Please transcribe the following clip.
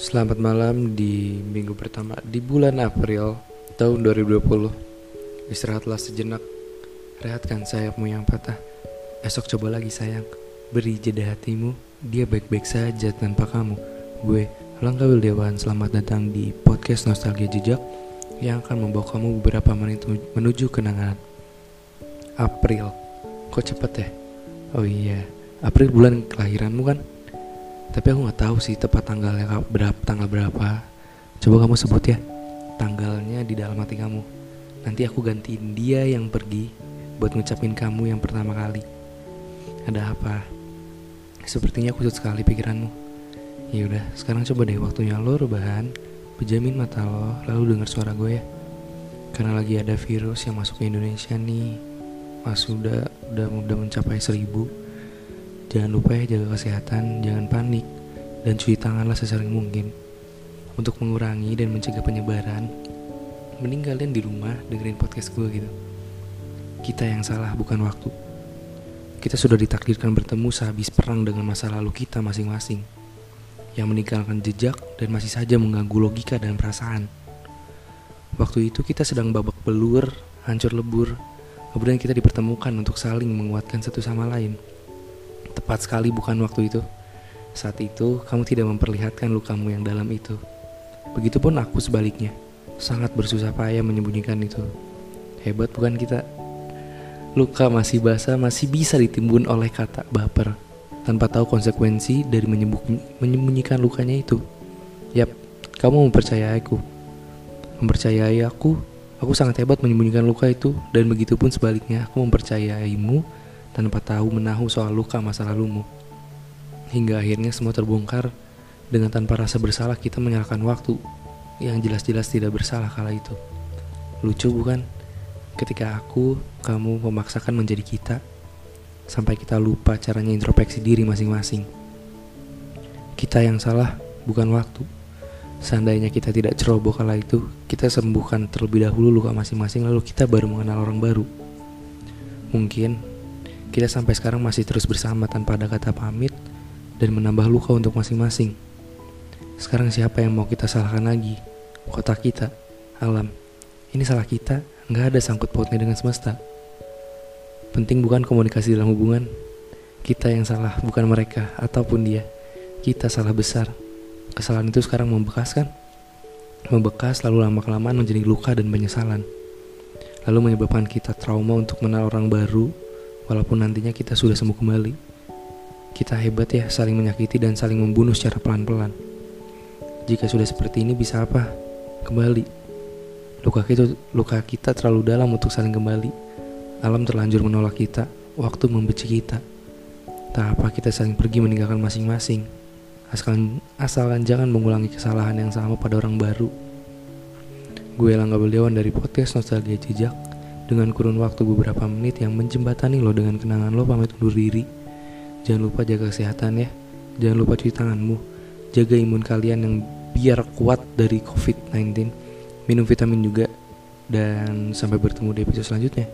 Selamat malam di minggu pertama di bulan April tahun 2020 Istirahatlah sejenak. Rehatkan sayapmu yang patah. Esok coba lagi sayang. Beri jeda hatimu. Dia baik-baik saja tanpa kamu. Gue Langkah Wildewan Selamat datang di podcast Nostalgia Jejak Yang akan membawa kamu beberapa menit menuju kenangan. April. Kok cepet ya? Oh iya. April bulan kelahiranmu kan? Tapi aku nggak tahu sih tepat tanggalnya berapa tanggal berapa. Coba kamu sebut ya tanggalnya di dalam hati kamu. Nanti aku gantiin dia yang pergi buat ngucapin kamu yang pertama kali. Ada apa? Sepertinya kusut sekali pikiranmu. Ya udah, sekarang coba deh waktunya lo rebahan, pejamin mata lo, lalu dengar suara gue ya. Karena lagi ada virus yang masuk ke Indonesia nih. Mas udah udah udah mencapai seribu Jangan lupa ya jaga kesehatan, jangan panik, dan cuci tanganlah sesering mungkin. Untuk mengurangi dan mencegah penyebaran, mending kalian di rumah dengerin podcast gue gitu. Kita yang salah bukan waktu. Kita sudah ditakdirkan bertemu sehabis perang dengan masa lalu kita masing-masing. Yang meninggalkan jejak dan masih saja mengganggu logika dan perasaan. Waktu itu kita sedang babak belur, hancur lebur, kemudian kita dipertemukan untuk saling menguatkan satu sama lain. Tepat sekali bukan waktu itu. Saat itu kamu tidak memperlihatkan lukamu yang dalam itu. Begitupun aku sebaliknya. Sangat bersusah payah menyembunyikan itu. Hebat bukan kita? Luka masih basah masih bisa ditimbun oleh kata baper tanpa tahu konsekuensi dari menyembunyikan lukanya itu. Yap, kamu mempercayai aku. Mempercayai aku, aku sangat hebat menyembunyikan luka itu dan begitupun sebaliknya aku mempercayaimu tanpa tahu menahu soal luka masa lalumu. Hingga akhirnya semua terbongkar dengan tanpa rasa bersalah kita menyalahkan waktu yang jelas-jelas tidak bersalah kala itu. Lucu bukan? Ketika aku, kamu memaksakan menjadi kita sampai kita lupa caranya introspeksi diri masing-masing. Kita yang salah bukan waktu. Seandainya kita tidak ceroboh kala itu, kita sembuhkan terlebih dahulu luka masing-masing lalu kita baru mengenal orang baru. Mungkin kita sampai sekarang masih terus bersama tanpa ada kata pamit dan menambah luka untuk masing-masing. Sekarang siapa yang mau kita salahkan lagi? Kota kita, alam. Ini salah kita, nggak ada sangkut pautnya dengan semesta. Penting bukan komunikasi dalam hubungan. Kita yang salah, bukan mereka ataupun dia. Kita salah besar. Kesalahan itu sekarang membekas kan? Membekas lalu lama-kelamaan menjadi luka dan penyesalan. Lalu menyebabkan kita trauma untuk mengenal orang baru walaupun nantinya kita sudah sembuh kembali. Kita hebat ya saling menyakiti dan saling membunuh secara pelan-pelan. Jika sudah seperti ini bisa apa? Kembali. Luka kita, luka kita terlalu dalam untuk saling kembali. Alam terlanjur menolak kita, waktu membenci kita. Tak apa kita saling pergi meninggalkan masing-masing. Asalkan, asalkan jangan mengulangi kesalahan yang sama pada orang baru. Gue Langga Beliawan dari podcast Nostalgia Jejak dengan kurun waktu beberapa menit yang menjembatani lo dengan kenangan lo pamit undur diri. Jangan lupa jaga kesehatan ya. Jangan lupa cuci tanganmu. Jaga imun kalian yang biar kuat dari COVID-19. Minum vitamin juga. Dan sampai bertemu di episode selanjutnya.